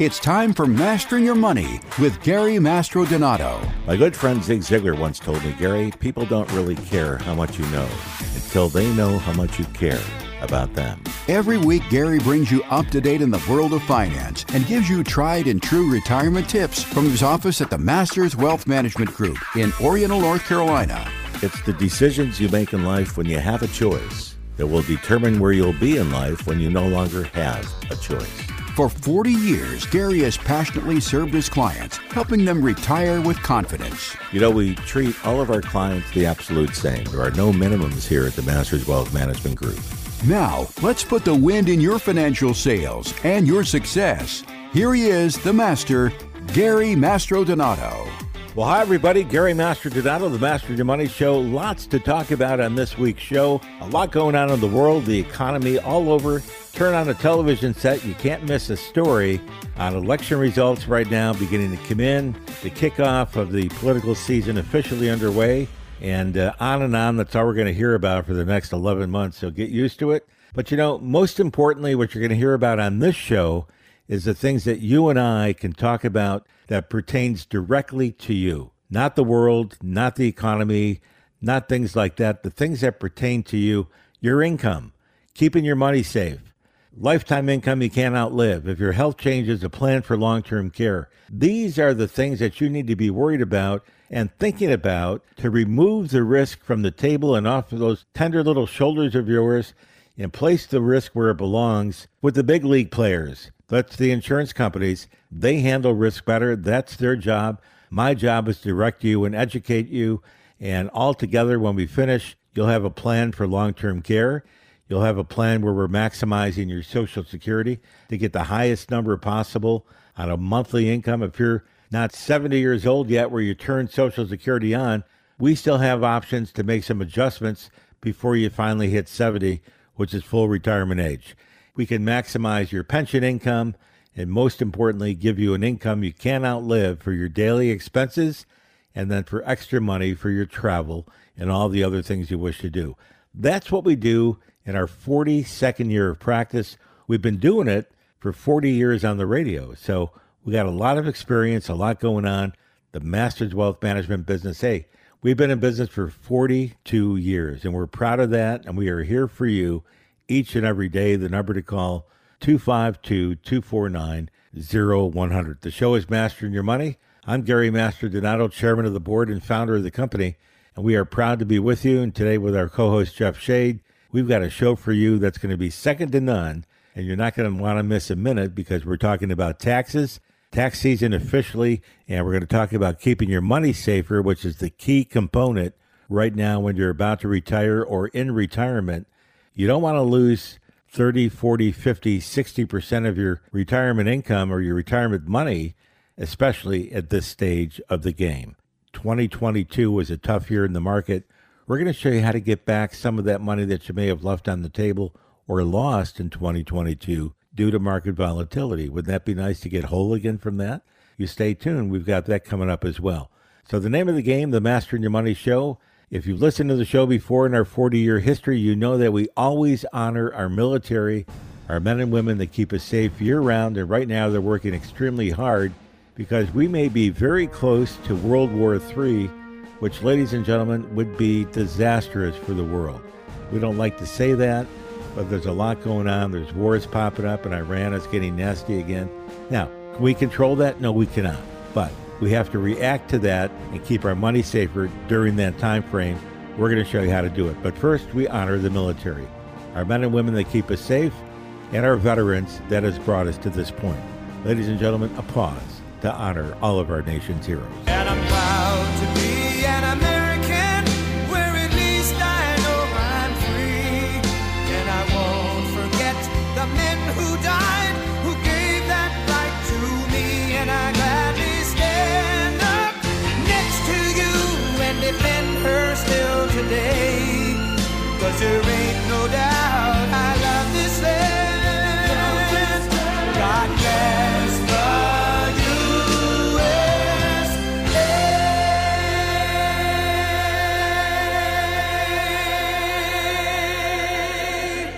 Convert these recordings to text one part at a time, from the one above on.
It's time for Mastering Your Money with Gary Mastrodonato. My good friend Zig Ziglar once told me, Gary, people don't really care how much you know until they know how much you care about them. Every week, Gary brings you up to date in the world of finance and gives you tried and true retirement tips from his office at the Masters Wealth Management Group in Oriental, North Carolina. It's the decisions you make in life when you have a choice that will determine where you'll be in life when you no longer have a choice. For 40 years, Gary has passionately served his clients, helping them retire with confidence. You know, we treat all of our clients the absolute same. There are no minimums here at the Masters Wealth Management Group. Now, let's put the wind in your financial sails and your success. Here he is, the master, Gary Mastrodonato. Well, hi, everybody. Gary Mastrodonato, the Master of Your Money Show. Lots to talk about on this week's show. A lot going on in the world, the economy, all over turn on a television set, you can't miss a story on election results right now beginning to come in, the kickoff of the political season officially underway, and uh, on and on. That's all we're going to hear about for the next 11 months, so get used to it. But you know, most importantly, what you're going to hear about on this show is the things that you and I can talk about that pertains directly to you, not the world, not the economy, not things like that. The things that pertain to you, your income, keeping your money safe lifetime income you can't outlive, if your health changes, a plan for long term care. These are the things that you need to be worried about and thinking about to remove the risk from the table and off of those tender little shoulders of yours and place the risk where it belongs with the big league players. That's the insurance companies. They handle risk better. That's their job. My job is to direct you and educate you. And all together, when we finish, you'll have a plan for long term care You'll have a plan where we're maximizing your Social Security to get the highest number possible on a monthly income. If you're not 70 years old yet, where you turn Social Security on, we still have options to make some adjustments before you finally hit 70, which is full retirement age. We can maximize your pension income and, most importantly, give you an income you can't outlive for your daily expenses and then for extra money for your travel and all the other things you wish to do. That's what we do in our 42nd year of practice. We've been doing it for 40 years on the radio. So we got a lot of experience, a lot going on. The Masters Wealth Management business. Hey, we've been in business for 42 years and we're proud of that. And we are here for you each and every day. The number to call 252 249 0100. The show is Mastering Your Money. I'm Gary Mastrodonato, chairman of the board and founder of the company. And we are proud to be with you. And today with our co host, Jeff Shade. We've got a show for you that's going to be second to none, and you're not going to want to miss a minute because we're talking about taxes, tax season officially, and we're going to talk about keeping your money safer, which is the key component right now when you're about to retire or in retirement. You don't want to lose 30, 40, 50, 60% of your retirement income or your retirement money, especially at this stage of the game. 2022 was a tough year in the market we're going to show you how to get back some of that money that you may have left on the table or lost in 2022 due to market volatility. Wouldn't that be nice to get whole again from that? You stay tuned. We've got that coming up as well. So, the name of the game, the Mastering Your Money Show. If you've listened to the show before in our 40 year history, you know that we always honor our military, our men and women that keep us safe year round. And right now, they're working extremely hard because we may be very close to World War III which, ladies and gentlemen, would be disastrous for the world. We don't like to say that, but there's a lot going on. There's wars popping up, and Iran is getting nasty again. Now, can we control that? No, we cannot. But we have to react to that and keep our money safer during that time frame. We're going to show you how to do it. But first, we honor the military, our men and women that keep us safe, and our veterans that has brought us to this point. Ladies and gentlemen, a pause to honor all of our nation's heroes.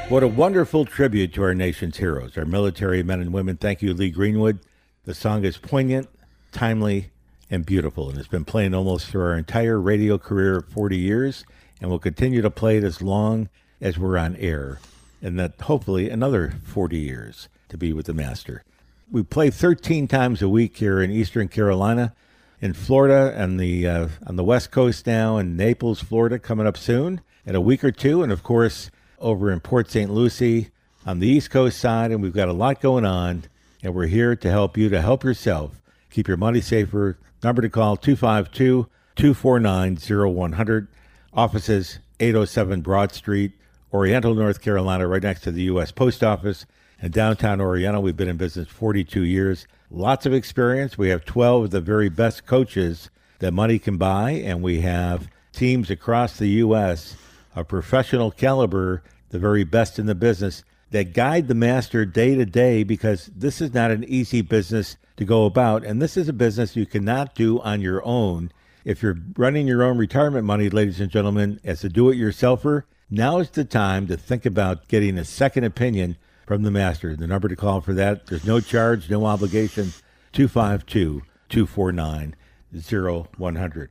What a wonderful tribute to our nation's heroes, our military men and women. Thank you, Lee Greenwood. The song is poignant, timely, and beautiful, and it's been playing almost through our entire radio career of 40 years, and we'll continue to play it as long as we're on air, and that hopefully another 40 years to be with the master. We play 13 times a week here in Eastern Carolina, in Florida, and the uh, on the West Coast now, in Naples, Florida, coming up soon in a week or two, and of course over in Port St. Lucie on the East Coast side, and we've got a lot going on, and we're here to help you to help yourself keep your money safer. Number to call 252 249 0100. Offices 807 Broad Street, Oriental, North Carolina, right next to the U.S. Post Office. And downtown Oriental, we've been in business 42 years. Lots of experience. We have 12 of the very best coaches that money can buy, and we have teams across the U.S. of professional caliber, the very best in the business, that guide the master day to day because this is not an easy business to go about. And this is a business you cannot do on your own. If you're running your own retirement money, ladies and gentlemen, as a do it yourselfer, now is the time to think about getting a second opinion from the master. The number to call for that, there's no charge, no obligation, 252 249 0100.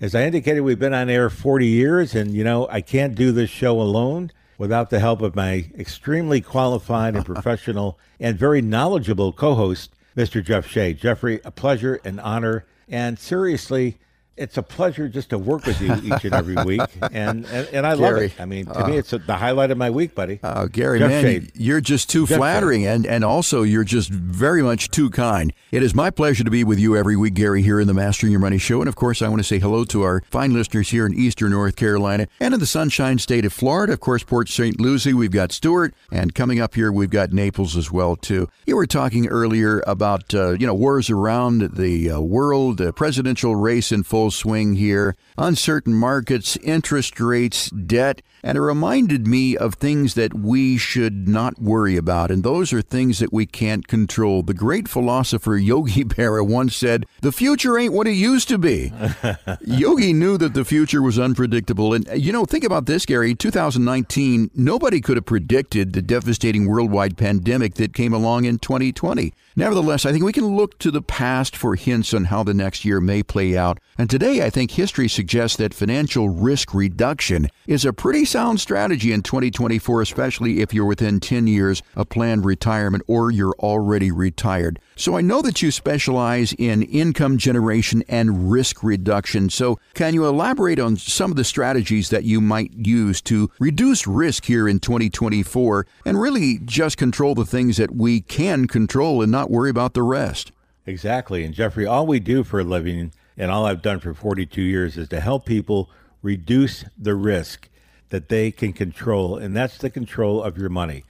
As I indicated, we've been on air 40 years, and you know, I can't do this show alone without the help of my extremely qualified and professional and very knowledgeable co host, Mr. Jeff Shea. Jeffrey, a pleasure and honor. And seriously, it's a pleasure just to work with you each and every week, and and, and I love it. I mean, to me, it's a, the highlight of my week, buddy. Oh, Gary, Jeff man, Shade. you're just too Jeff flattering, and, and also you're just very much too kind. It is my pleasure to be with you every week, Gary, here in the Mastering Your Money Show. And of course, I want to say hello to our fine listeners here in Eastern North Carolina and in the Sunshine State of Florida. Of course, Port St. Lucie, we've got Stuart, and coming up here, we've got Naples as well too. You were talking earlier about uh, you know wars around the uh, world, the presidential race in full swing here, uncertain markets, interest rates, debt. And it reminded me of things that we should not worry about, and those are things that we can't control. The great philosopher Yogi Berra once said, The future ain't what it used to be. Yogi knew that the future was unpredictable. And, you know, think about this, Gary. 2019, nobody could have predicted the devastating worldwide pandemic that came along in 2020. Nevertheless, I think we can look to the past for hints on how the next year may play out. And today, I think history suggests that financial risk reduction is a pretty sound strategy in 2024, especially if you're within 10 years of planned retirement or you're already retired. So I know that you specialize in income generation and risk reduction. So can you elaborate on some of the strategies that you might use to reduce risk here in 2024 and really just control the things that we can control and not worry about the rest? Exactly. And Jeffrey, all we do for a living and all I've done for 42 years is to help people reduce the risk that they can control, and that's the control of your money.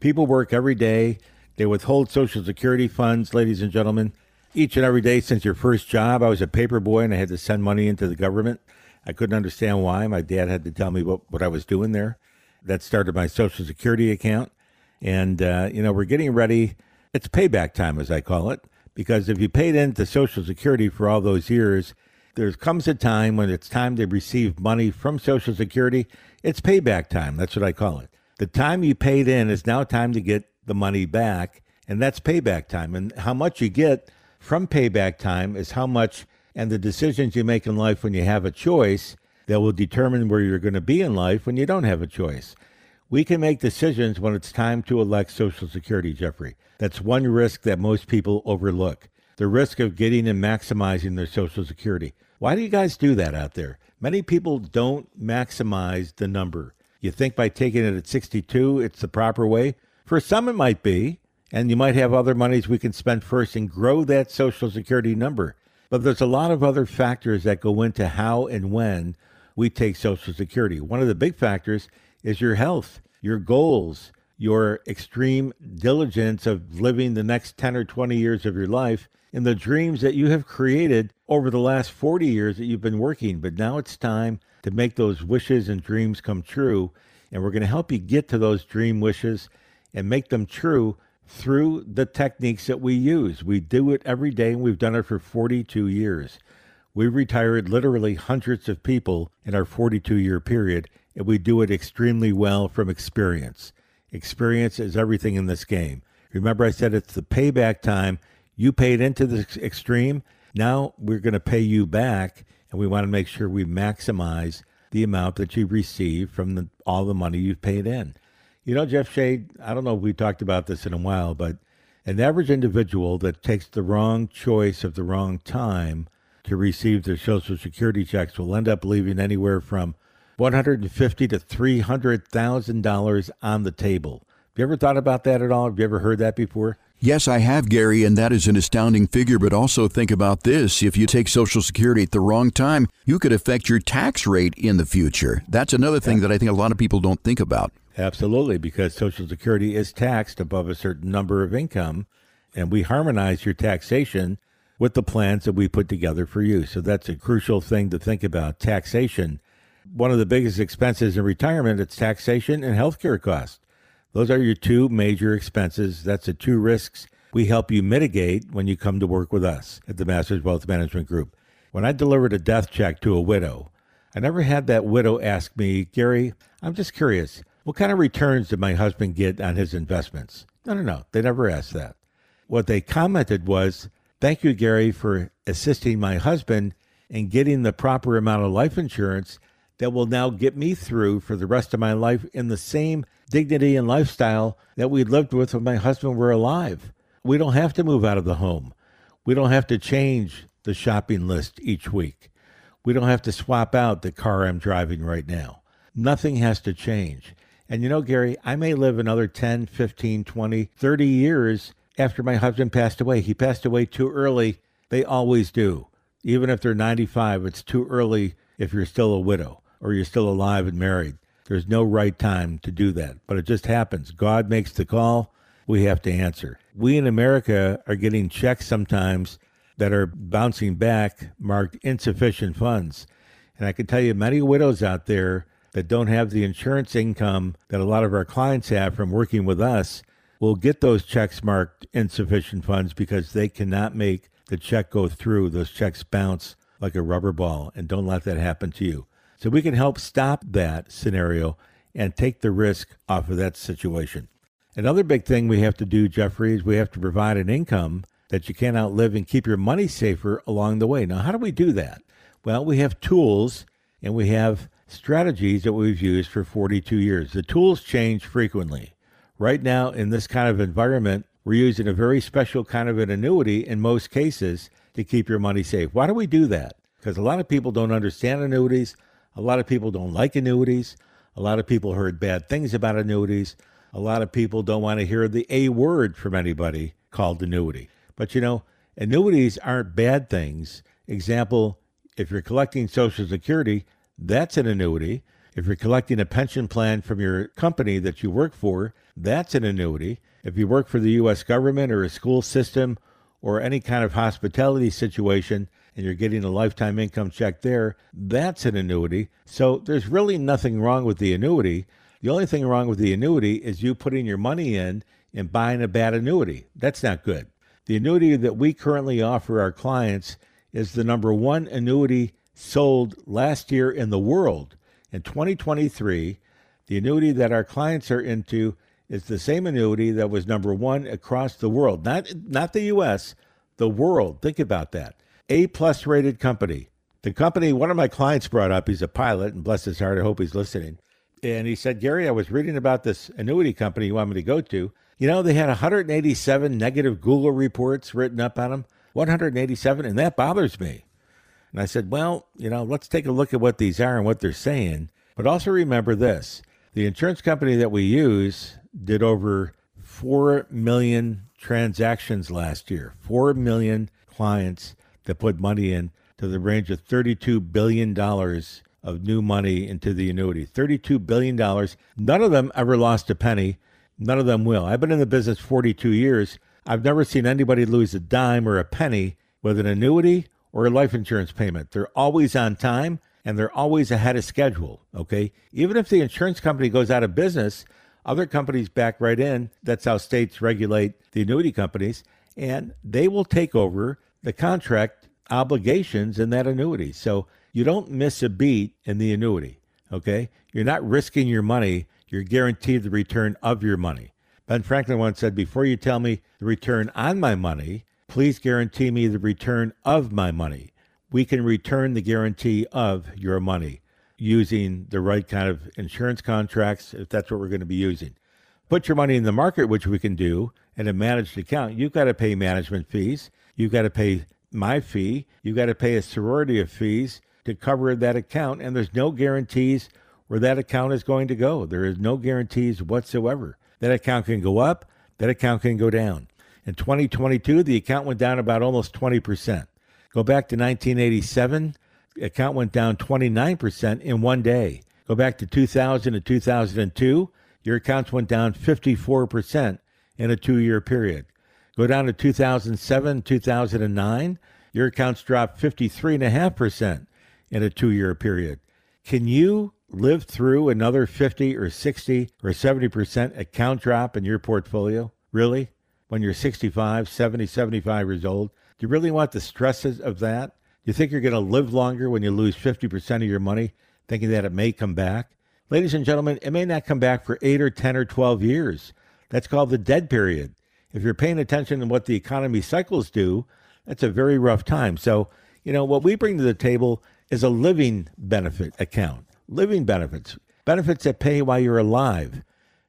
People work every day. They withhold Social Security funds, ladies and gentlemen, each and every day since your first job. I was a paper boy and I had to send money into the government. I couldn't understand why. My dad had to tell me what, what I was doing there. That started my Social Security account. And, uh, you know, we're getting ready. It's payback time, as I call it, because if you paid into Social Security for all those years, there comes a time when it's time to receive money from Social Security. It's payback time. That's what I call it. The time you paid in is now time to get the money back, and that's payback time. And how much you get from payback time is how much, and the decisions you make in life when you have a choice that will determine where you're going to be in life when you don't have a choice. We can make decisions when it's time to elect Social Security, Jeffrey. That's one risk that most people overlook the risk of getting and maximizing their Social Security. Why do you guys do that out there? Many people don't maximize the number. You think by taking it at 62, it's the proper way? For some, it might be, and you might have other monies we can spend first and grow that Social Security number. But there's a lot of other factors that go into how and when we take Social Security. One of the big factors is your health, your goals, your extreme diligence of living the next 10 or 20 years of your life, and the dreams that you have created over the last 40 years that you've been working. But now it's time to make those wishes and dreams come true. And we're going to help you get to those dream wishes and make them true through the techniques that we use. We do it every day, and we've done it for 42 years. We retired literally hundreds of people in our 42 year period, and we do it extremely well from experience. Experience is everything in this game. Remember, I said it's the payback time. You paid into the extreme. Now we're going to pay you back, and we want to make sure we maximize the amount that you receive from the, all the money you've paid in. You know, Jeff Shade, I don't know if we talked about this in a while, but an average individual that takes the wrong choice of the wrong time to receive their Social Security checks will end up leaving anywhere from one hundred and fifty to three hundred thousand dollars on the table. Have you ever thought about that at all? Have you ever heard that before? Yes, I have, Gary, and that is an astounding figure. But also think about this if you take Social Security at the wrong time, you could affect your tax rate in the future. That's another thing that I think a lot of people don't think about. Absolutely, because Social Security is taxed above a certain number of income, and we harmonize your taxation with the plans that we put together for you. So that's a crucial thing to think about taxation. One of the biggest expenses in retirement is taxation and healthcare costs. Those are your two major expenses. That's the two risks we help you mitigate when you come to work with us at the Masters Wealth Management Group. When I delivered a death check to a widow, I never had that widow ask me, Gary, I'm just curious, what kind of returns did my husband get on his investments? No, no, no. They never asked that. What they commented was, Thank you, Gary, for assisting my husband in getting the proper amount of life insurance that will now get me through for the rest of my life in the same dignity and lifestyle that we lived with when my husband were alive. We don't have to move out of the home. We don't have to change the shopping list each week. We don't have to swap out the car I'm driving right now. Nothing has to change. And you know, Gary, I may live another 10, 15, 20, 30 years after my husband passed away. He passed away too early. They always do. Even if they're 95, it's too early if you're still a widow or you're still alive and married. There's no right time to do that, but it just happens. God makes the call. We have to answer. We in America are getting checks sometimes that are bouncing back marked insufficient funds. And I can tell you many widows out there that don't have the insurance income that a lot of our clients have from working with us will get those checks marked insufficient funds because they cannot make the check go through. Those checks bounce like a rubber ball, and don't let that happen to you. So we can help stop that scenario and take the risk off of that situation. Another big thing we have to do, Jeffrey, is we have to provide an income that you can't outlive and keep your money safer along the way. Now, how do we do that? Well, we have tools and we have strategies that we've used for 42 years. The tools change frequently. Right now, in this kind of environment, we're using a very special kind of an annuity in most cases to keep your money safe. Why do we do that? Because a lot of people don't understand annuities. A lot of people don't like annuities. A lot of people heard bad things about annuities. A lot of people don't want to hear the A word from anybody called annuity. But you know, annuities aren't bad things. Example, if you're collecting Social Security, that's an annuity. If you're collecting a pension plan from your company that you work for, that's an annuity. If you work for the U.S. government or a school system or any kind of hospitality situation, and you're getting a lifetime income check there, that's an annuity. So there's really nothing wrong with the annuity. The only thing wrong with the annuity is you putting your money in and buying a bad annuity. That's not good. The annuity that we currently offer our clients is the number one annuity sold last year in the world. In 2023, the annuity that our clients are into is the same annuity that was number one across the world, not, not the US, the world. Think about that. A plus rated company. The company, one of my clients brought up, he's a pilot, and bless his heart, I hope he's listening. And he said, Gary, I was reading about this annuity company you want me to go to. You know, they had 187 negative Google reports written up on them, 187, and that bothers me. And I said, well, you know, let's take a look at what these are and what they're saying. But also remember this the insurance company that we use did over 4 million transactions last year, 4 million clients that put money in to the range of $32 billion of new money into the annuity. $32 billion. None of them ever lost a penny. None of them will. I've been in the business 42 years. I've never seen anybody lose a dime or a penny with an annuity or a life insurance payment. They're always on time and they're always ahead of schedule. Okay. Even if the insurance company goes out of business, other companies back right in. That's how states regulate the annuity companies. And they will take over the contract obligations in that annuity. So you don't miss a beat in the annuity. Okay. You're not risking your money. You're guaranteed the return of your money. Ben Franklin once said, before you tell me the return on my money, Please guarantee me the return of my money. We can return the guarantee of your money using the right kind of insurance contracts, if that's what we're going to be using. Put your money in the market, which we can do, in a managed account. You've got to pay management fees. You've got to pay my fee. You've got to pay a sorority of fees to cover that account. And there's no guarantees where that account is going to go. There is no guarantees whatsoever. That account can go up, that account can go down. In 2022, the account went down about almost 20%. Go back to 1987, the account went down 29% in one day. Go back to 2000 and 2002, your accounts went down 54% in a two year period. Go down to 2007, 2009, your accounts dropped 53.5% in a two year period. Can you live through another 50 or 60 or 70% account drop in your portfolio? Really? When you're 65, 70, 75 years old? Do you really want the stresses of that? Do you think you're going to live longer when you lose 50% of your money, thinking that it may come back? Ladies and gentlemen, it may not come back for 8 or 10 or 12 years. That's called the dead period. If you're paying attention to what the economy cycles do, that's a very rough time. So, you know, what we bring to the table is a living benefit account, living benefits, benefits that pay while you're alive.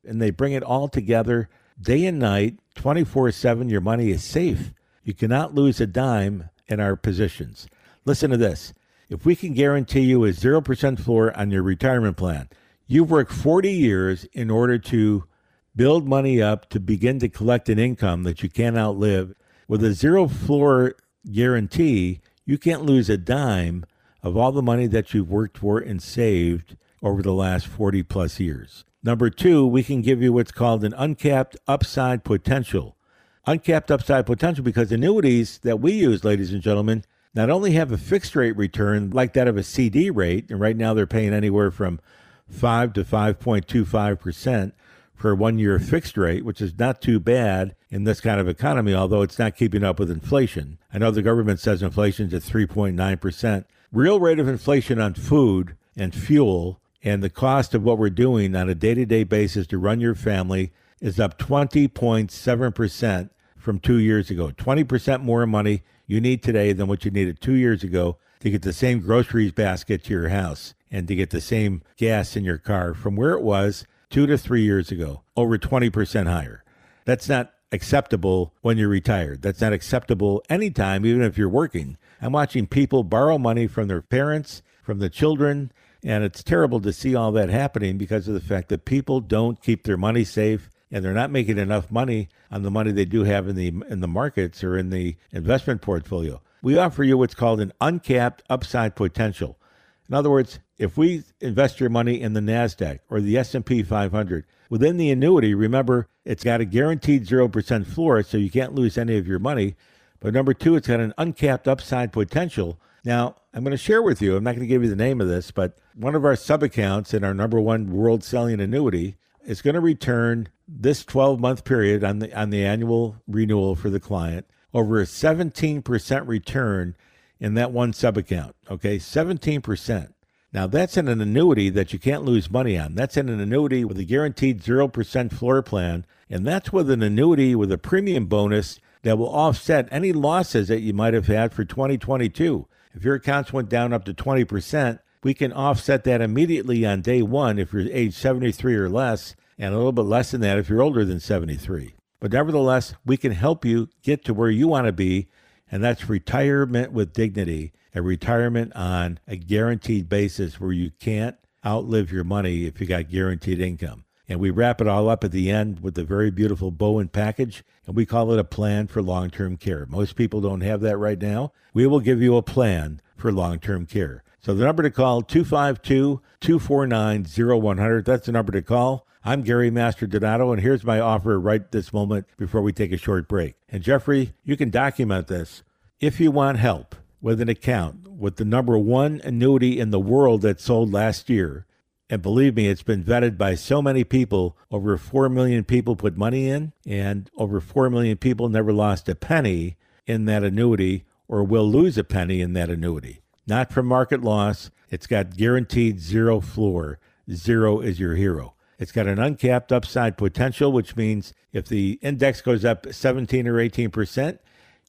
And they bring it all together day and night, 24 7. Your money is safe. You cannot lose a dime in our positions. Listen to this. If we can guarantee you a 0% floor on your retirement plan, you've worked 40 years in order to build money up to begin to collect an income that you can't outlive. With a zero floor guarantee, you can't lose a dime of all the money that you've worked for and saved over the last 40 plus years. Number two, we can give you what's called an uncapped upside potential. Uncapped upside potential because annuities that we use, ladies and gentlemen, not only have a fixed rate return like that of a CD rate, and right now they're paying anywhere from 5 to 5.25%, for a one year mm-hmm. fixed rate, which is not too bad in this kind of economy, although it's not keeping up with inflation. I know the government says inflation's at 3.9%. Real rate of inflation on food and fuel and the cost of what we're doing on a day to day basis to run your family is up 20.7% from two years ago. 20% more money you need today than what you needed two years ago to get the same groceries basket to your house and to get the same gas in your car from where it was two to three years ago, over 20% higher. That's not acceptable when you're retired. That's not acceptable anytime, even if you're working. I'm watching people borrow money from their parents, from the children, and it's terrible to see all that happening because of the fact that people don't keep their money safe and they're not making enough money on the money they do have in the in the markets or in the investment portfolio. We offer you what's called an uncapped upside potential. In other words, if we invest your money in the Nasdaq or the S&P 500 within the annuity, remember it's got a guaranteed 0% floor so you can't lose any of your money. But number 2, it's got an uncapped upside potential. Now, I'm going to share with you, I'm not going to give you the name of this, but one of our sub accounts in our number one world selling annuity is going to return this 12 month period on the on the annual renewal for the client over a 17% return in that one sub account. Okay, 17%. Now, that's in an annuity that you can't lose money on. That's in an annuity with a guaranteed 0% floor plan. And that's with an annuity with a premium bonus that will offset any losses that you might have had for 2022. If your accounts went down up to 20%, we can offset that immediately on day one if you're age 73 or less, and a little bit less than that if you're older than 73. But nevertheless, we can help you get to where you want to be, and that's retirement with dignity a retirement on a guaranteed basis where you can't outlive your money if you got guaranteed income. And we wrap it all up at the end with a very beautiful Bowen package, and we call it a plan for long term care. Most people don't have that right now. We will give you a plan for long term care. So the number to call 252 249 0100. That's the number to call. I'm Gary Mastrodonato, and here's my offer right this moment before we take a short break. And Jeffrey, you can document this. If you want help, with an account with the number one annuity in the world that sold last year. And believe me, it's been vetted by so many people. Over 4 million people put money in, and over 4 million people never lost a penny in that annuity or will lose a penny in that annuity. Not from market loss. It's got guaranteed zero floor. Zero is your hero. It's got an uncapped upside potential, which means if the index goes up 17 or 18%,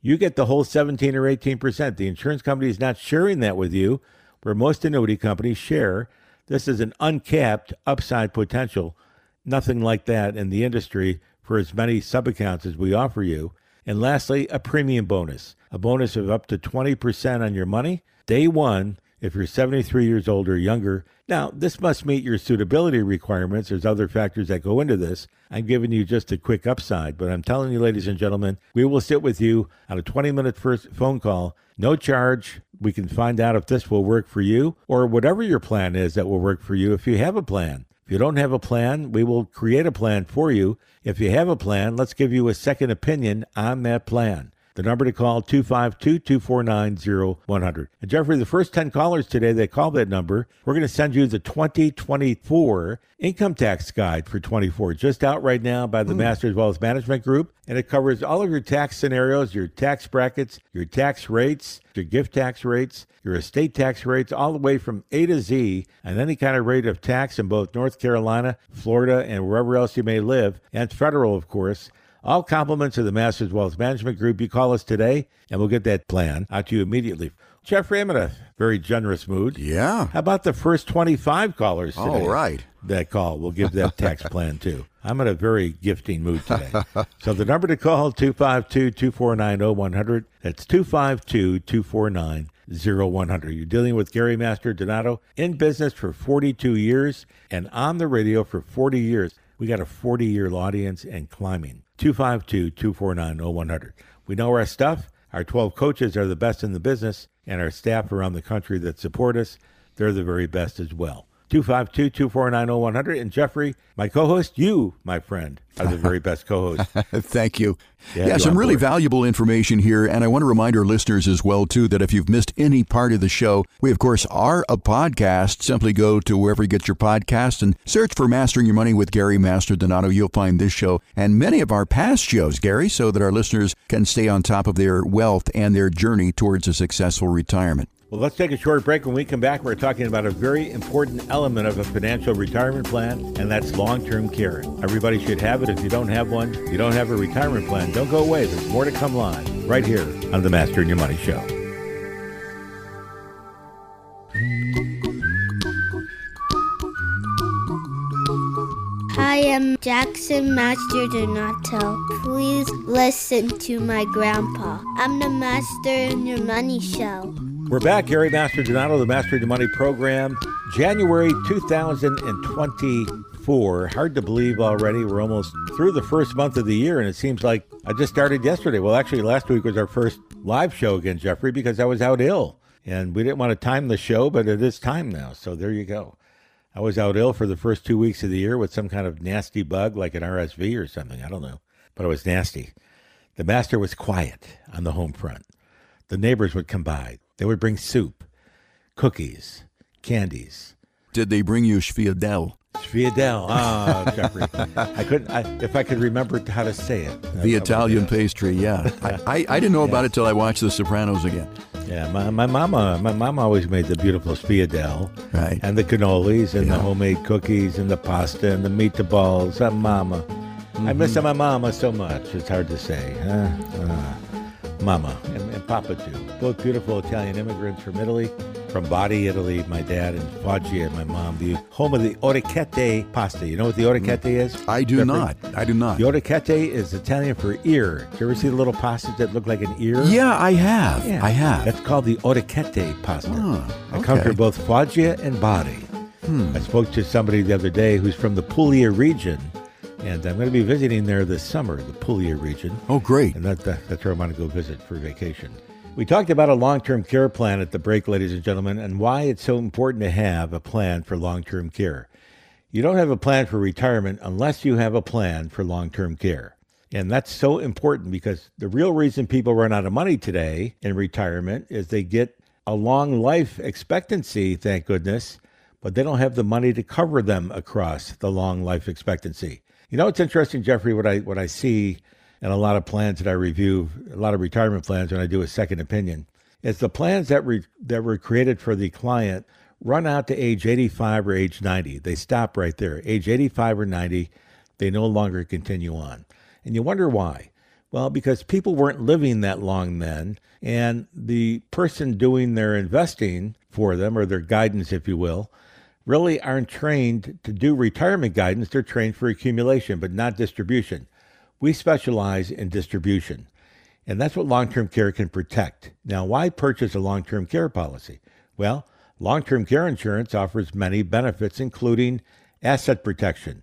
you get the whole 17 or 18%. The insurance company is not sharing that with you, where most annuity companies share. This is an uncapped upside potential. Nothing like that in the industry for as many sub accounts as we offer you. And lastly, a premium bonus, a bonus of up to 20% on your money day one if you're 73 years old or younger. Now, this must meet your suitability requirements. There's other factors that go into this. I'm giving you just a quick upside, but I'm telling you, ladies and gentlemen, we will sit with you on a 20 minute first phone call, no charge. We can find out if this will work for you or whatever your plan is that will work for you if you have a plan. If you don't have a plan, we will create a plan for you. If you have a plan, let's give you a second opinion on that plan. The number to call 252-249-0100. And Jeffrey, the first 10 callers today that call that number, we're going to send you the 2024 income tax guide for 24 just out right now by the mm. Masters Wealth Management Group and it covers all of your tax scenarios, your tax brackets, your tax rates, your gift tax rates, your estate tax rates, all the way from A to Z, and any kind of rate of tax in both North Carolina, Florida, and wherever else you may live, and federal, of course. All compliments of the Masters Wealth Management Group. You call us today, and we'll get that plan out to you immediately. Jeffrey, I'm in a very generous mood. Yeah. How about the first 25 callers today? All right. That call. We'll give that tax plan too. I'm in a very gifting mood today. so the number to call, 252-249-0100. That's 252-249-0100. You're dealing with Gary Mastrodonato in business for 42 years and on the radio for 40 years. We got a 40 year audience and climbing. 252 249 0100. We know our stuff. Our 12 coaches are the best in the business, and our staff around the country that support us, they're the very best as well. 252 249 0100. And Jeffrey, my co host, you, my friend, are the very best co host. Thank you. Yeah, yeah some really board. valuable information here. And I want to remind our listeners as well, too, that if you've missed any part of the show, we, of course, are a podcast. Simply go to wherever you get your podcast and search for Mastering Your Money with Gary Mastrodonato. You'll find this show and many of our past shows, Gary, so that our listeners can stay on top of their wealth and their journey towards a successful retirement. Well, let's take a short break. When we come back, we're talking about a very important element of a financial retirement plan, and that's long term care. Everybody should have it. If you don't have one, you don't have a retirement plan, don't go away. There's more to come live right here on the Mastering Your Money Show. Hi, I am Jackson Mastrodonato. Please listen to my grandpa. I'm the Mastering Your Money Show. We're back, Gary Mastrodonato, the Master of Money program, January 2024. Hard to believe already. We're almost through the first month of the year, and it seems like I just started yesterday. Well, actually, last week was our first live show again, Jeffrey, because I was out ill. And we didn't want to time the show, but it is time now. So there you go. I was out ill for the first two weeks of the year with some kind of nasty bug, like an RSV or something. I don't know. But it was nasty. The master was quiet on the home front. The neighbors would come by. They would bring soup, cookies, candies. Did they bring you Sviadel? Sviadel. Ah, Jeffrey. I couldn't. I, if I could remember how to say it. The Italian pastry. Yeah. I, I, I, didn't know yeah. about it till I watched The Sopranos again. Yeah, my, my mama, my mom always made the beautiful Sviadel, right? And the cannolis and yeah. the homemade cookies and the pasta and the meatballs. Uh, mama, mm-hmm. I miss mm-hmm. my mama so much. It's hard to say. Uh, uh. Mama and, and, Papa too. Both beautiful Italian immigrants from Italy, from Bari, Italy. My dad and Foggia, my mom. The home of the orecchiette pasta. You know what the orecchiette mm. is? I do Jeffrey? not. I do not. The orecchiette is Italian for ear. Do you ever see the little pastas that look like an ear? Yeah, I have. Yeah. I have. That's called the orecchiette pasta. Oh, okay. I come from both Foggia and Bari. Hmm. I spoke to somebody the other day who's from the Puglia region and I'm going to be visiting there this summer, the Puglia region. Oh, great. And that, that, that's where I want to go visit for vacation. We talked about a long term care plan at the break, ladies and gentlemen, and why it's so important to have a plan for long term care. You don't have a plan for retirement unless you have a plan for long term care. And that's so important because the real reason people run out of money today in retirement is they get a long life expectancy, thank goodness, but they don't have the money to cover them across the long life expectancy. You know, it's interesting, Jeffrey, what I what I see in a lot of plans that I review, a lot of retirement plans when I do a second opinion, is the plans that re, that were created for the client run out to age 85 or age 90. They stop right there. Age 85 or 90, they no longer continue on. And you wonder why. Well, because people weren't living that long then, and the person doing their investing for them, or their guidance, if you will, really aren't trained to do retirement guidance. They're trained for accumulation, but not distribution. We specialize in distribution, and that's what long term care can protect. Now, why purchase a long term care policy? Well, long term care insurance offers many benefits, including asset protection.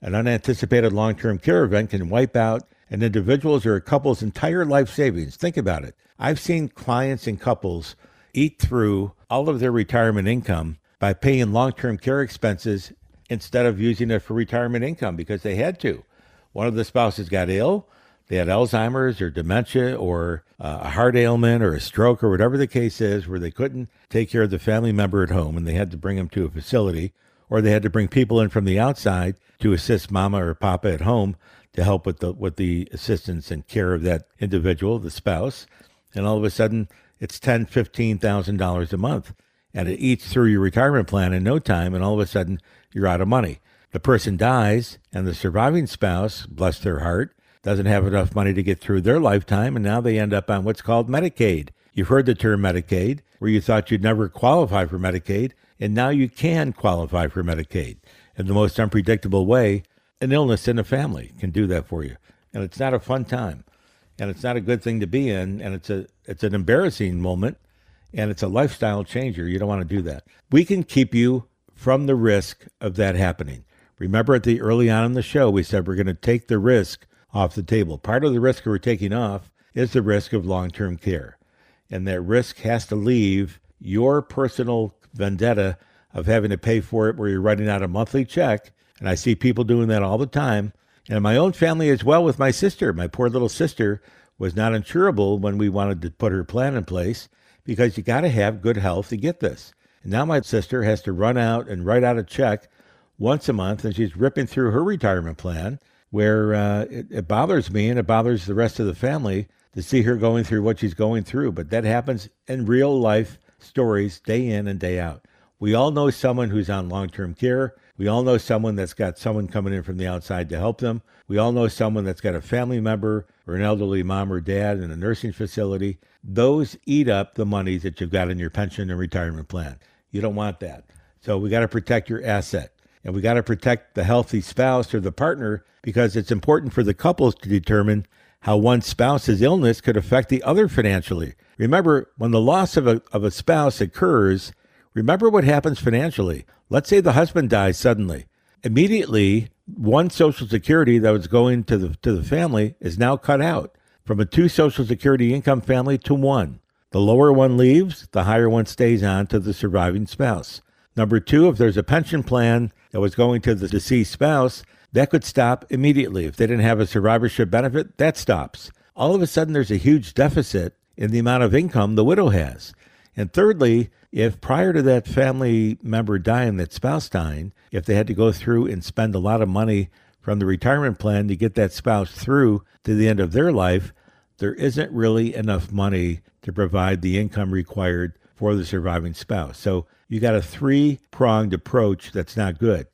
An unanticipated long term care event can wipe out an individual's or a couple's entire life savings. Think about it. I've seen clients and couples eat through all of their retirement income by paying long term care expenses instead of using it for retirement income because they had to. One of the spouses got ill, they had Alzheimer's or dementia or uh, a heart ailment or a stroke or whatever the case is, where they couldn't take care of the family member at home and they had to bring them to a facility, or they had to bring people in from the outside to assist mama or papa at home to help with the with the assistance and care of that individual, the spouse, and all of a sudden it's ten, fifteen thousand dollars a month, and it eats through your retirement plan in no time, and all of a sudden you're out of money. The person dies, and the surviving spouse, bless their heart, doesn't have enough money to get through their lifetime, and now they end up on what's called Medicaid. You've heard the term Medicaid, where you thought you'd never qualify for Medicaid, and now you can qualify for Medicaid. In the most unpredictable way, an illness in a family can do that for you. And it's not a fun time. And it's not a good thing to be in. And it's a it's an embarrassing moment and it's a lifestyle changer. You don't want to do that. We can keep you from the risk of that happening. Remember at the early on in the show, we said we're going to take the risk off the table. Part of the risk we're taking off is the risk of long term care. And that risk has to leave your personal vendetta of having to pay for it where you're writing out a monthly check and I see people doing that all the time. And my own family as well with my sister. My poor little sister was not insurable when we wanted to put her plan in place because you got to have good health to get this. And now my sister has to run out and write out a check once a month, and she's ripping through her retirement plan where uh, it, it bothers me and it bothers the rest of the family to see her going through what she's going through. But that happens in real life stories day in and day out. We all know someone who's on long term care. We all know someone that's got someone coming in from the outside to help them. We all know someone that's got a family member or an elderly mom or dad in a nursing facility. Those eat up the money that you've got in your pension and retirement plan. You don't want that. So we got to protect your asset. And we got to protect the healthy spouse or the partner because it's important for the couples to determine how one spouse's illness could affect the other financially. Remember, when the loss of a, of a spouse occurs, Remember what happens financially. Let's say the husband dies suddenly. Immediately, one Social Security that was going to the, to the family is now cut out from a two Social Security income family to one. The lower one leaves, the higher one stays on to the surviving spouse. Number two, if there's a pension plan that was going to the deceased spouse, that could stop immediately. If they didn't have a survivorship benefit, that stops. All of a sudden, there's a huge deficit in the amount of income the widow has. And thirdly, if prior to that family member dying, that spouse dying, if they had to go through and spend a lot of money from the retirement plan to get that spouse through to the end of their life, there isn't really enough money to provide the income required for the surviving spouse. So you got a three pronged approach that's not good.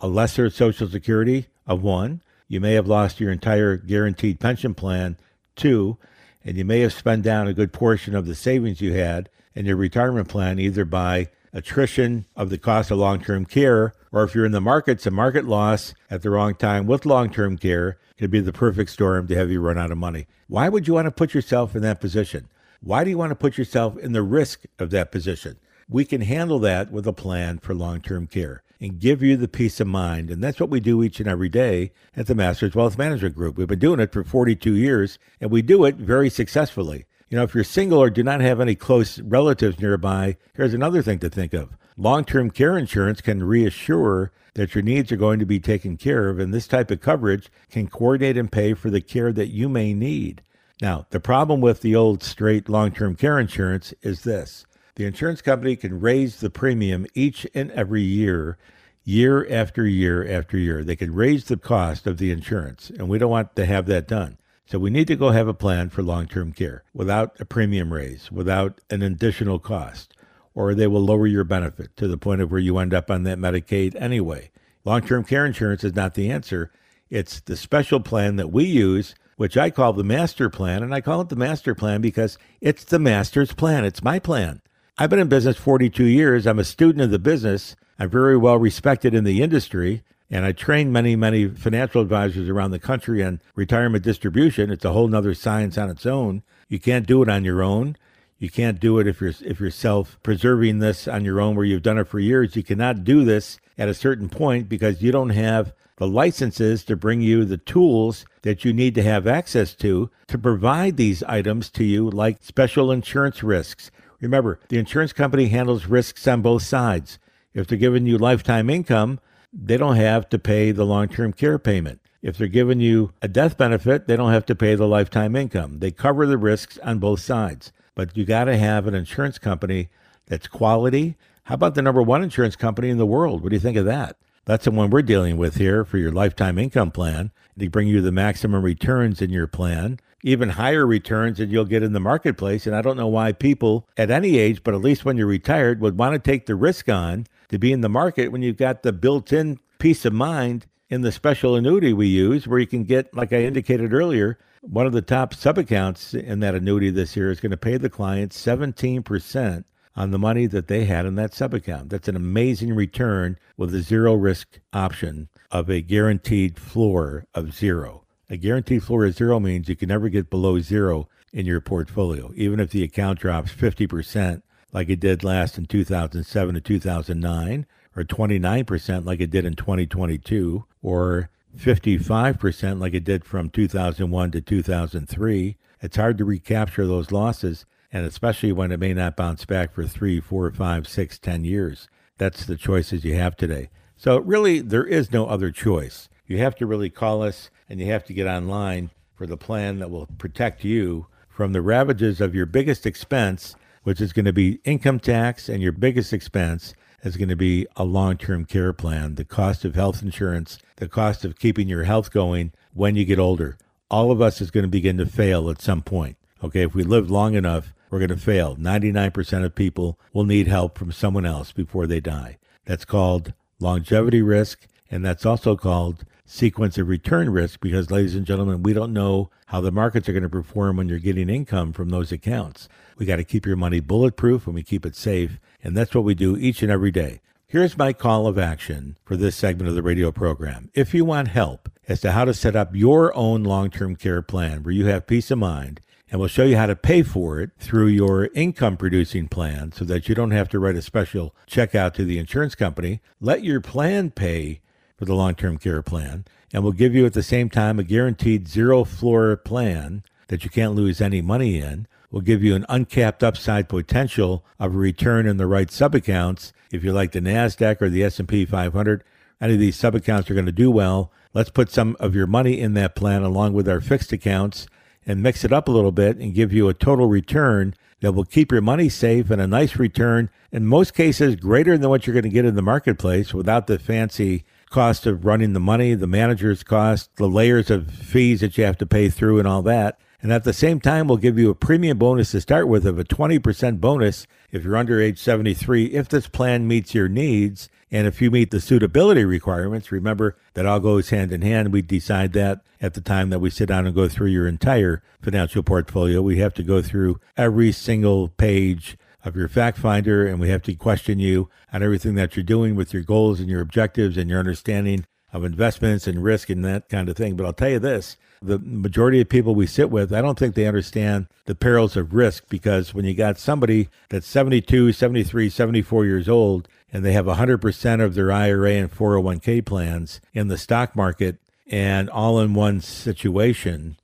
A lesser Social Security of one, you may have lost your entire guaranteed pension plan, two, and you may have spent down a good portion of the savings you had in your retirement plan, either by attrition of the cost of long term care, or if you're in the markets, a market loss at the wrong time with long term care could be the perfect storm to have you run out of money. Why would you want to put yourself in that position? Why do you want to put yourself in the risk of that position? We can handle that with a plan for long term care and give you the peace of mind. And that's what we do each and every day at the Masters Wealth Management Group. We've been doing it for 42 years and we do it very successfully. You know, if you're single or do not have any close relatives nearby, here's another thing to think of. Long term care insurance can reassure that your needs are going to be taken care of, and this type of coverage can coordinate and pay for the care that you may need. Now, the problem with the old straight long term care insurance is this the insurance company can raise the premium each and every year, year after year after year. They can raise the cost of the insurance, and we don't want to have that done. So we need to go have a plan for long term care without a premium raise, without an additional cost, or they will lower your benefit to the point of where you end up on that Medicaid anyway. Long term care insurance is not the answer. It's the special plan that we use, which I call the master plan. And I call it the master plan because it's the master's plan. It's my plan. I've been in business 42 years. I'm a student of the business. I'm very well respected in the industry. And I train many, many financial advisors around the country on retirement distribution. It's a whole nother science on its own. You can't do it on your own. You can't do it if you're if you're self-preserving this on your own where you've done it for years. You cannot do this at a certain point because you don't have the licenses to bring you the tools that you need to have access to to provide these items to you like special insurance risks. Remember, the insurance company handles risks on both sides. If they're giving you lifetime income, they don't have to pay the long term care payment. If they're giving you a death benefit, they don't have to pay the lifetime income. They cover the risks on both sides. But you got to have an insurance company that's quality. How about the number one insurance company in the world? What do you think of that? That's the one we're dealing with here for your lifetime income plan. They bring you the maximum returns in your plan, even higher returns than you'll get in the marketplace. And I don't know why people at any age, but at least when you're retired, would want to take the risk on to be in the market when you've got the built in peace of mind in the special annuity we use, where you can get, like I indicated earlier, one of the top sub accounts in that annuity this year is going to pay the client 17% on the money that they had in that sub account. That's an amazing return with a zero risk option of a guaranteed floor of zero. A guaranteed floor of zero means you can never get below zero in your portfolio, even if the account drops 50% like it did last in 2007 to 2009, or 29% like it did in 2022, or 55% like it did from 2001 to 2003. It's hard to recapture those losses, and especially when it may not bounce back for three, four, five, six, ten years. That's the choices you have today. So, really, there is no other choice. You have to really call us and you have to get online for the plan that will protect you from the ravages of your biggest expense which is going to be income tax, and your biggest expense is going to be a long term care plan, the cost of health insurance, the cost of keeping your health going when you get older. All of us is going to begin to fail at some point. Okay, if we live long enough, we're going to fail. 99% of people will need help from someone else before they die. That's called longevity risk, and that's also called sequence of return risk because, ladies and gentlemen, we don't know how the markets are going to perform when you're getting income from those accounts. We got to keep your money bulletproof and we keep it safe. And that's what we do each and every day. Here's my call of action for this segment of the radio program. If you want help as to how to set up your own long term care plan where you have peace of mind, and we'll show you how to pay for it through your income producing plan so that you don't have to write a special check out to the insurance company. Let your plan pay for the long term care plan, and we'll give you at the same time a guaranteed zero floor plan that you can't lose any money in We'll give you an uncapped upside potential of a return in the right sub accounts. If you like the Nasdaq or the S&P 500, any of these sub accounts are going to do well. Let's put some of your money in that plan along with our fixed accounts and mix it up a little bit and give you a total return that will keep your money safe and a nice return in most cases greater than what you're going to get in the marketplace without the fancy cost of running the money, the manager's cost, the layers of fees that you have to pay through and all that. And at the same time, we'll give you a premium bonus to start with of a 20% bonus if you're under age 73, if this plan meets your needs. And if you meet the suitability requirements, remember that all goes hand in hand. We decide that at the time that we sit down and go through your entire financial portfolio. We have to go through every single page of your fact finder and we have to question you on everything that you're doing with your goals and your objectives and your understanding of investments and risk and that kind of thing. But I'll tell you this the majority of people we sit with, I don't think they understand the perils of risk because when you got somebody that's 72, 73, 74 years old and they have 100% of their IRA and 401k plans in the stock market and all in one situation,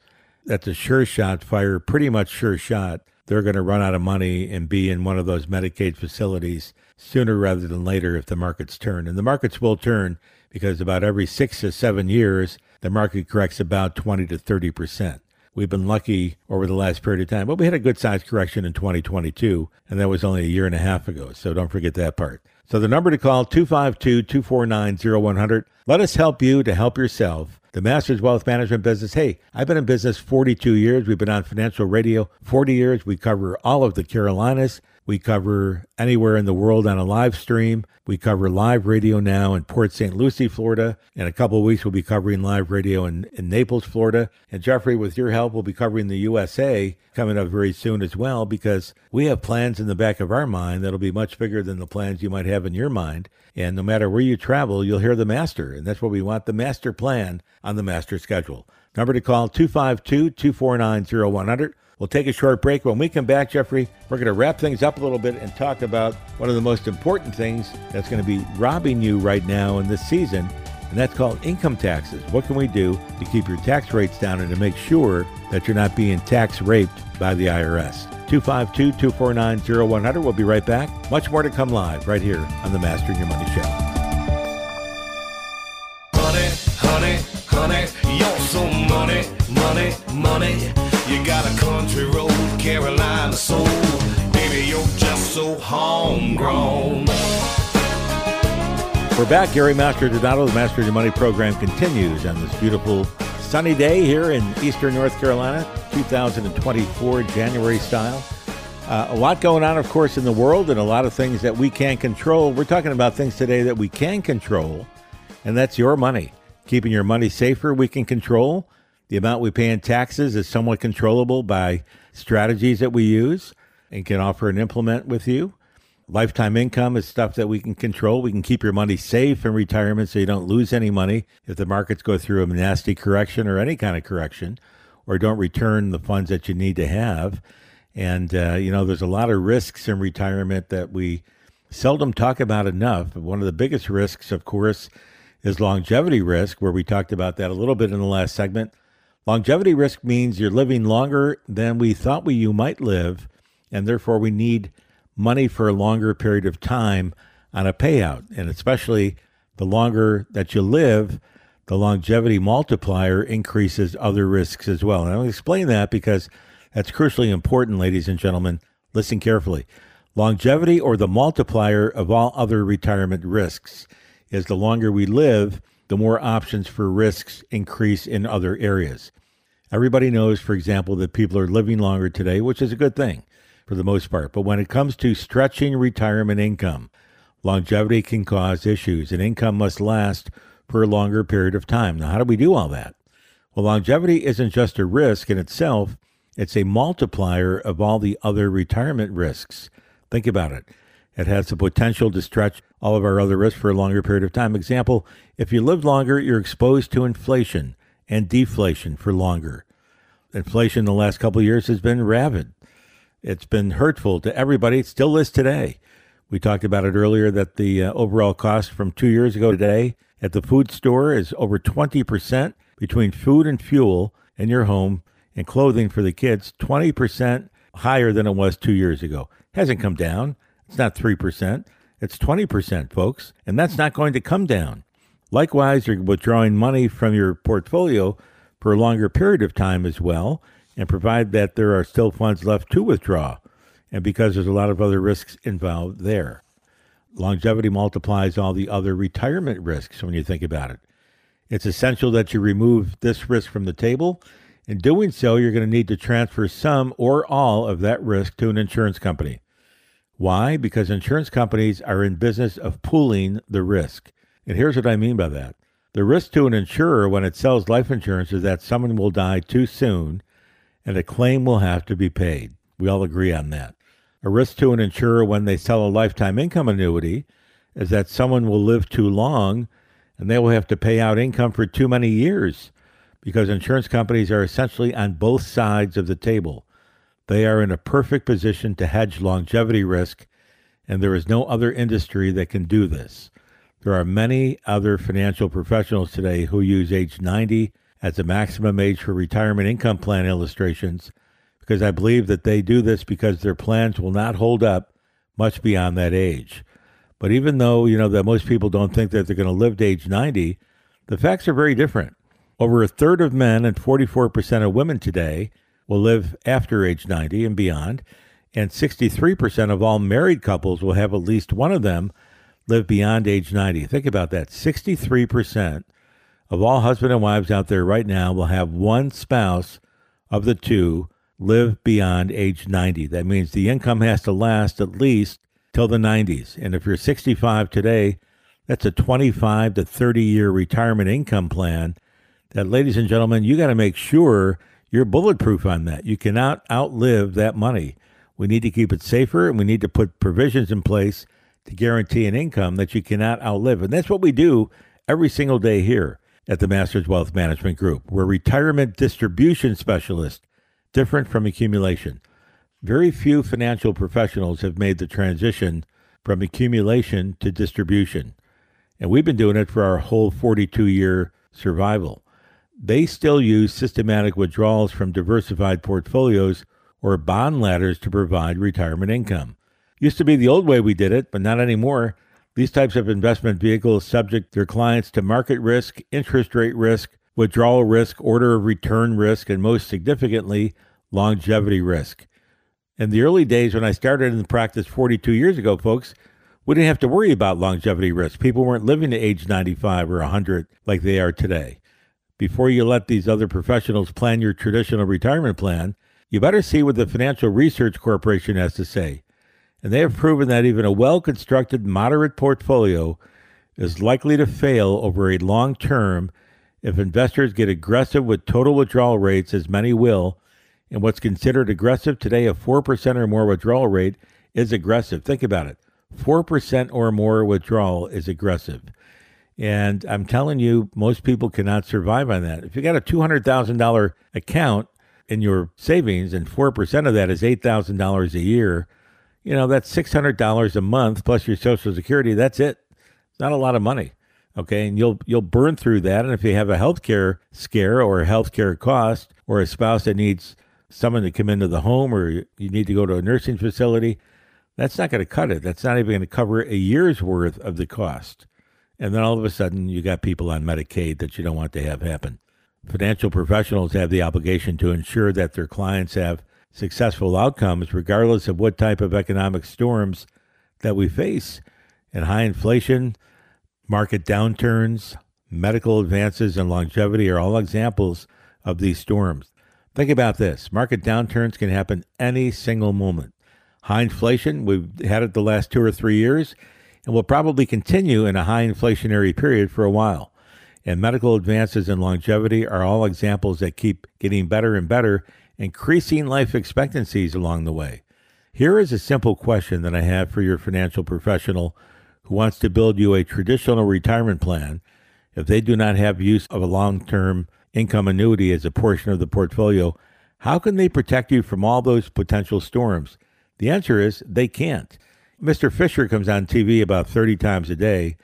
that's a sure shot fire, pretty much sure shot. They're going to run out of money and be in one of those Medicaid facilities sooner rather than later if the markets turn. And the markets will turn because about every six to seven years, the market corrects about 20 to 30 percent. We've been lucky over the last period of time, but we had a good sized correction in 2022, and that was only a year and a half ago. So don't forget that part. So the number to call 252-249-0100. Let us help you to help yourself. The Masters Wealth Management business. Hey, I've been in business 42 years. We've been on financial radio 40 years. We cover all of the Carolinas. We cover anywhere in the world on a live stream. We cover live radio now in Port St. Lucie, Florida. In a couple of weeks, we'll be covering live radio in, in Naples, Florida. And Jeffrey, with your help, we'll be covering the USA coming up very soon as well because we have plans in the back of our mind that'll be much bigger than the plans you might have in your mind. And no matter where you travel, you'll hear the master. And that's what we want the master plan on the master schedule. Number to call 252 249 0100. We'll take a short break. When we come back, Jeffrey, we're going to wrap things up a little bit and talk about one of the most important things that's going to be robbing you right now in this season, and that's called income taxes. What can we do to keep your tax rates down and to make sure that you're not being tax raped by the IRS? 252 249 0100. We'll be right back. Much more to come live right here on the Mastering Your Money Show. Honey, you're so money, money, money. You got a country road, Carolina soul. Baby, you're just so homegrown. We're back. Gary Mastrodonato, the Master Your Money program continues on this beautiful sunny day here in eastern North Carolina, 2024 January style. Uh, a lot going on, of course, in the world and a lot of things that we can't control. We're talking about things today that we can control, and that's your money. Keeping your money safer, we can control. The amount we pay in taxes is somewhat controllable by strategies that we use and can offer and implement with you. Lifetime income is stuff that we can control. We can keep your money safe in retirement so you don't lose any money if the markets go through a nasty correction or any kind of correction or don't return the funds that you need to have. And, uh, you know, there's a lot of risks in retirement that we seldom talk about enough. One of the biggest risks, of course, is longevity risk, where we talked about that a little bit in the last segment. Longevity risk means you're living longer than we thought we you might live, and therefore we need money for a longer period of time on a payout. And especially the longer that you live, the longevity multiplier increases other risks as well. And I'll explain that because that's crucially important, ladies and gentlemen. Listen carefully. Longevity or the multiplier of all other retirement risks is the longer we live, the more options for risks increase in other areas. Everybody knows, for example, that people are living longer today, which is a good thing for the most part. But when it comes to stretching retirement income, longevity can cause issues, and income must last for a longer period of time. Now, how do we do all that? Well, longevity isn't just a risk in itself, it's a multiplier of all the other retirement risks. Think about it. It has the potential to stretch all of our other risks for a longer period of time. Example, if you live longer, you're exposed to inflation and deflation for longer. Inflation in the last couple of years has been rapid. It's been hurtful to everybody. It still is today. We talked about it earlier that the uh, overall cost from two years ago today at the food store is over 20% between food and fuel in your home and clothing for the kids, 20% higher than it was two years ago. Hasn't come down. It's not 3%. It's 20%, folks. And that's not going to come down. Likewise, you're withdrawing money from your portfolio for a longer period of time as well, and provide that there are still funds left to withdraw, and because there's a lot of other risks involved there. Longevity multiplies all the other retirement risks when you think about it. It's essential that you remove this risk from the table. In doing so, you're going to need to transfer some or all of that risk to an insurance company. Why? Because insurance companies are in business of pooling the risk. And here's what I mean by that. The risk to an insurer when it sells life insurance is that someone will die too soon and a claim will have to be paid. We all agree on that. A risk to an insurer when they sell a lifetime income annuity is that someone will live too long and they will have to pay out income for too many years because insurance companies are essentially on both sides of the table. They are in a perfect position to hedge longevity risk, and there is no other industry that can do this. There are many other financial professionals today who use age 90 as the maximum age for retirement income plan illustrations because I believe that they do this because their plans will not hold up much beyond that age. But even though, you know, that most people don't think that they're going to live to age 90, the facts are very different. Over a third of men and 44% of women today will live after age 90 and beyond, and 63% of all married couples will have at least one of them live beyond age 90. Think about that. 63% of all husband and wives out there right now will have one spouse of the two live beyond age 90. That means the income has to last at least till the 90s. And if you're 65 today, that's a 25 to 30 year retirement income plan that, ladies and gentlemen, you got to make sure you're bulletproof on that. You cannot outlive that money. We need to keep it safer and we need to put provisions in place to guarantee an income that you cannot outlive. And that's what we do every single day here at the Masters Wealth Management Group. We're retirement distribution specialists, different from accumulation. Very few financial professionals have made the transition from accumulation to distribution. And we've been doing it for our whole 42 year survival. They still use systematic withdrawals from diversified portfolios or bond ladders to provide retirement income. Used to be the old way we did it, but not anymore. These types of investment vehicles subject their clients to market risk, interest rate risk, withdrawal risk, order of return risk, and most significantly, longevity risk. In the early days when I started in the practice 42 years ago, folks, we didn't have to worry about longevity risk. People weren't living to age 95 or 100 like they are today. Before you let these other professionals plan your traditional retirement plan, you better see what the Financial Research Corporation has to say. And they have proven that even a well constructed moderate portfolio is likely to fail over a long term if investors get aggressive with total withdrawal rates, as many will. And what's considered aggressive today, a 4% or more withdrawal rate, is aggressive. Think about it 4% or more withdrawal is aggressive. And I'm telling you, most people cannot survive on that. If you got a $200,000 account, in your savings and 4% of that is $8,000 a year, you know, that's $600 a month plus your social security. That's it. It's not a lot of money. Okay. And you'll, you'll burn through that. And if you have a healthcare scare or a healthcare cost or a spouse that needs someone to come into the home or you need to go to a nursing facility, that's not going to cut it. That's not even going to cover a year's worth of the cost. And then all of a sudden, you got people on Medicaid that you don't want to have happen. Financial professionals have the obligation to ensure that their clients have successful outcomes, regardless of what type of economic storms that we face. And high inflation, market downturns, medical advances, and longevity are all examples of these storms. Think about this market downturns can happen any single moment. High inflation, we've had it the last two or three years, and will probably continue in a high inflationary period for a while and medical advances in longevity are all examples that keep getting better and better, increasing life expectancies along the way. Here is a simple question that I have for your financial professional who wants to build you a traditional retirement plan if they do not have use of a long term income annuity as a portion of the portfolio. How can they protect you from all those potential storms? The answer is they can't. Mr. Fisher comes on TV about 30 times a day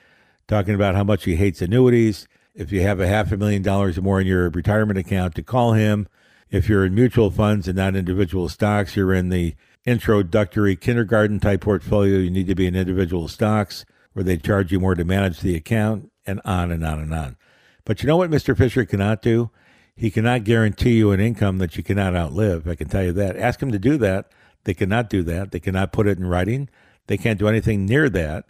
talking about how much he hates annuities if you have a half a million dollars or more in your retirement account, to call him. If you're in mutual funds and not individual stocks, you're in the introductory kindergarten type portfolio, you need to be in individual stocks where they charge you more to manage the account, and on and on and on. But you know what Mr. Fisher cannot do? He cannot guarantee you an income that you cannot outlive. I can tell you that. Ask him to do that. They cannot do that. They cannot put it in writing. They can't do anything near that.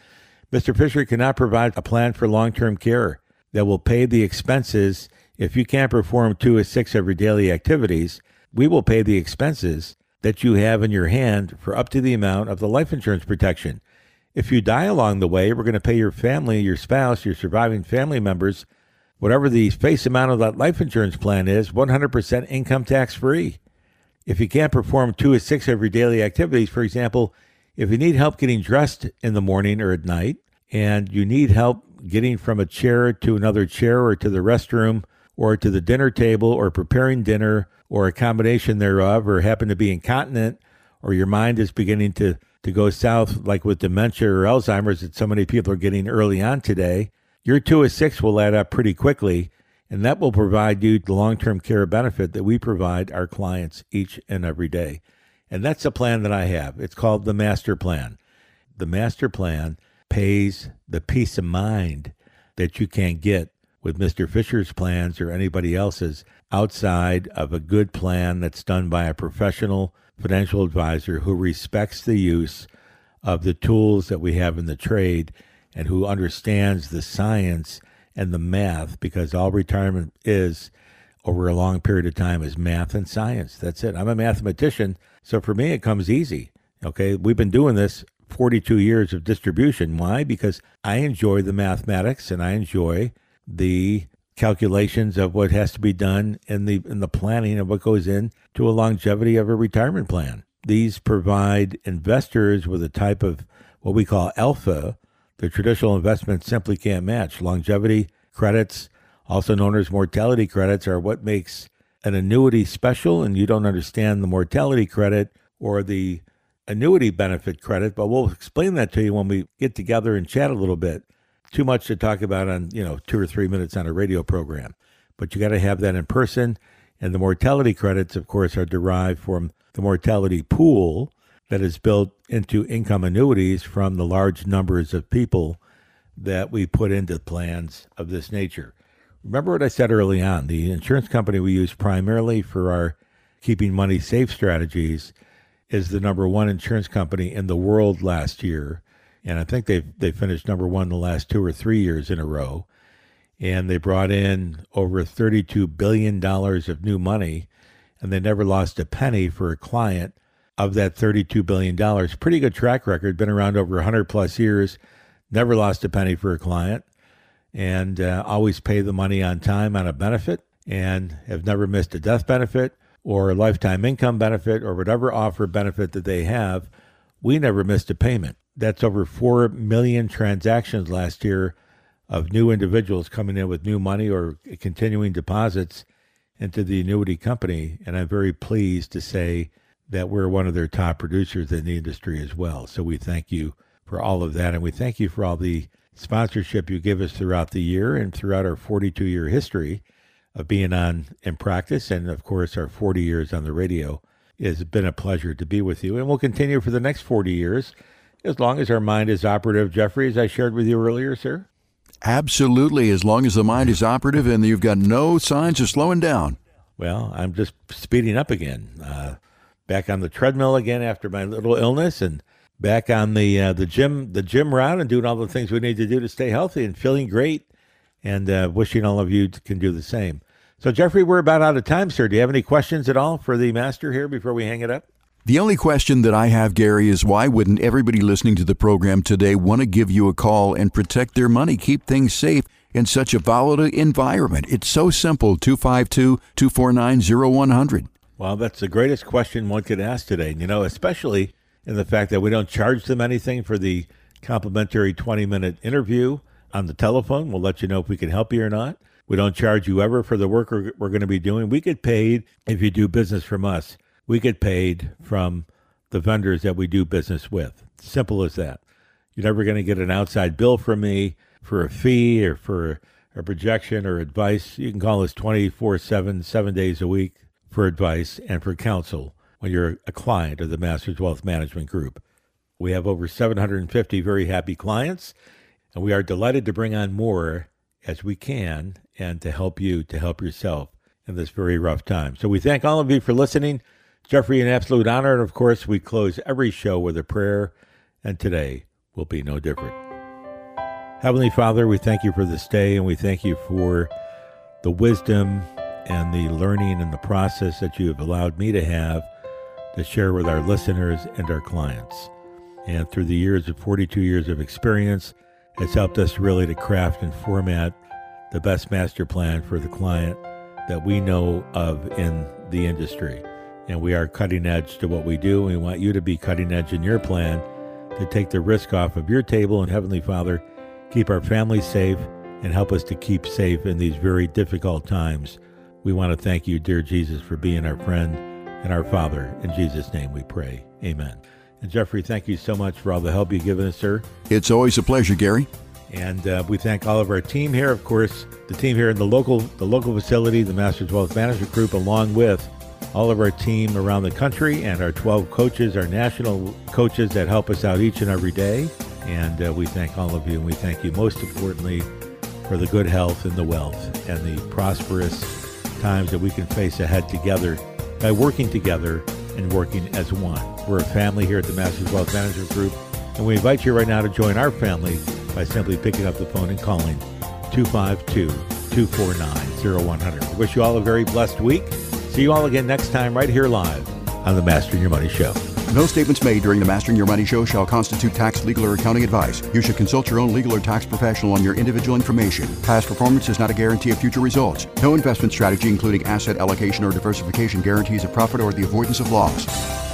Mr. Fisher cannot provide a plan for long term care that will pay the expenses. If you can't perform two or six of your daily activities, we will pay the expenses that you have in your hand for up to the amount of the life insurance protection. If you die along the way, we're going to pay your family, your spouse, your surviving family members, whatever the face amount of that life insurance plan is, 100% income tax free. If you can't perform two or six of your daily activities, for example, if you need help getting dressed in the morning or at night, and you need help getting from a chair to another chair or to the restroom or to the dinner table or preparing dinner or a combination thereof or happen to be incontinent or your mind is beginning to, to go south like with dementia or Alzheimer's that so many people are getting early on today, your two or six will add up pretty quickly and that will provide you the long-term care benefit that we provide our clients each and every day. And that's the plan that I have. It's called the master plan. The master plan pays the peace of mind that you can't get with Mr. Fisher's plans or anybody else's outside of a good plan that's done by a professional financial advisor who respects the use of the tools that we have in the trade and who understands the science and the math because all retirement is over a long period of time is math and science. That's it. I'm a mathematician, so for me it comes easy. Okay, we've been doing this 42 years of distribution. Why? Because I enjoy the mathematics and I enjoy the calculations of what has to be done in the in the planning of what goes in to a longevity of a retirement plan. These provide investors with a type of what we call alpha the traditional investments simply can't match. Longevity credits, also known as mortality credits, are what makes an annuity special, and you don't understand the mortality credit or the annuity benefit credit, but we'll explain that to you when we get together and chat a little bit. Too much to talk about on, you know, two or three minutes on a radio program. But you got to have that in person. And the mortality credits, of course, are derived from the mortality pool that is built into income annuities from the large numbers of people that we put into plans of this nature. Remember what I said early on the insurance company we use primarily for our keeping money safe strategies is the number one insurance company in the world last year. And I think they've they finished number one the last two or three years in a row. And they brought in over $32 billion of new money, and they never lost a penny for a client of that $32 billion. Pretty good track record, been around over 100 plus years, never lost a penny for a client, and uh, always pay the money on time on a benefit, and have never missed a death benefit or a lifetime income benefit or whatever offer benefit that they have. We never missed a payment. That's over 4 million transactions last year of new individuals coming in with new money or continuing deposits into the annuity company. And I'm very pleased to say that we're one of their top producers in the industry as well. So we thank you for all of that. And we thank you for all the sponsorship you give us throughout the year and throughout our 42 year history of being on in practice. And of course, our 40 years on the radio. It's been a pleasure to be with you. And we'll continue for the next 40 years as long as our mind is operative. Jeffrey, as I shared with you earlier, sir. Absolutely, as long as the mind is operative and you've got no signs of slowing down. Well, I'm just speeding up again. Uh, back on the treadmill again after my little illness and back on the uh, the gym the gym route and doing all the things we need to do to stay healthy and feeling great and uh, wishing all of you can do the same. So Jeffrey, we're about out of time, sir. Do you have any questions at all for the master here before we hang it up? The only question that I have, Gary, is why wouldn't everybody listening to the program today want to give you a call and protect their money, keep things safe in such a volatile environment? It's so simple 252 249 0100. Well, that's the greatest question one could ask today. You know, especially in the fact that we don't charge them anything for the complimentary 20 minute interview on the telephone. We'll let you know if we can help you or not. We don't charge you ever for the work we're, we're going to be doing. We get paid if you do business from us. We get paid from the vendors that we do business with. Simple as that. You're never going to get an outside bill from me for a fee or for a projection or advice. You can call us 24 7, seven days a week, for advice and for counsel when you're a client of the Masters Wealth Management Group. We have over 750 very happy clients, and we are delighted to bring on more as we can and to help you to help yourself in this very rough time. So we thank all of you for listening. Jeffrey, an absolute honor. And of course, we close every show with a prayer, and today will be no different. Heavenly Father, we thank you for this day, and we thank you for the wisdom and the learning and the process that you have allowed me to have to share with our listeners and our clients. And through the years of 42 years of experience, it's helped us really to craft and format the best master plan for the client that we know of in the industry. And we are cutting edge to what we do. We want you to be cutting edge in your plan to take the risk off of your table. And Heavenly Father, keep our families safe and help us to keep safe in these very difficult times we want to thank you, dear Jesus, for being our friend and our Father. In Jesus' name we pray. Amen. And Jeffrey, thank you so much for all the help you've given us, sir. It's always a pleasure, Gary. And uh, we thank all of our team here, of course, the team here in the local the local facility, the Masters Wealth Management Group, along with all of our team around the country and our 12 coaches, our national coaches that help us out each and every day. And uh, we thank all of you, and we thank you most importantly for the good health and the wealth and the prosperous times that we can face ahead together by working together and working as one. We're a family here at the Masters Wealth Management Group, and we invite you right now to join our family by simply picking up the phone and calling 252 249-0100. Wish you all a very blessed week. See you all again next time right here live on the Mastering Your Money Show. No statements made during the Mastering Your Money show shall constitute tax, legal, or accounting advice. You should consult your own legal or tax professional on your individual information. Past performance is not a guarantee of future results. No investment strategy, including asset allocation or diversification, guarantees a profit or the avoidance of loss.